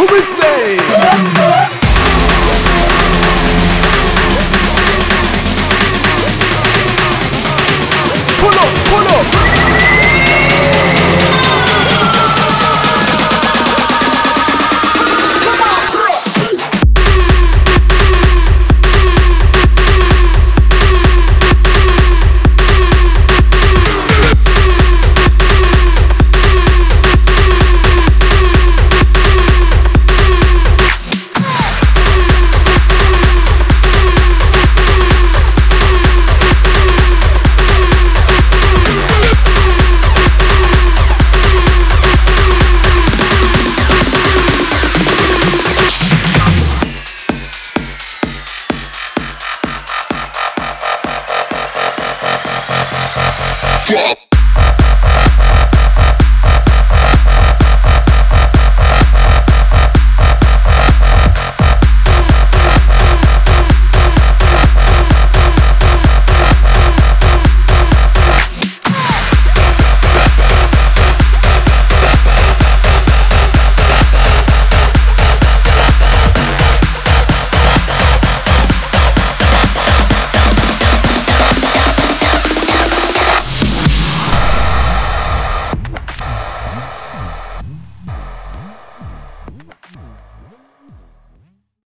Who we say? flop.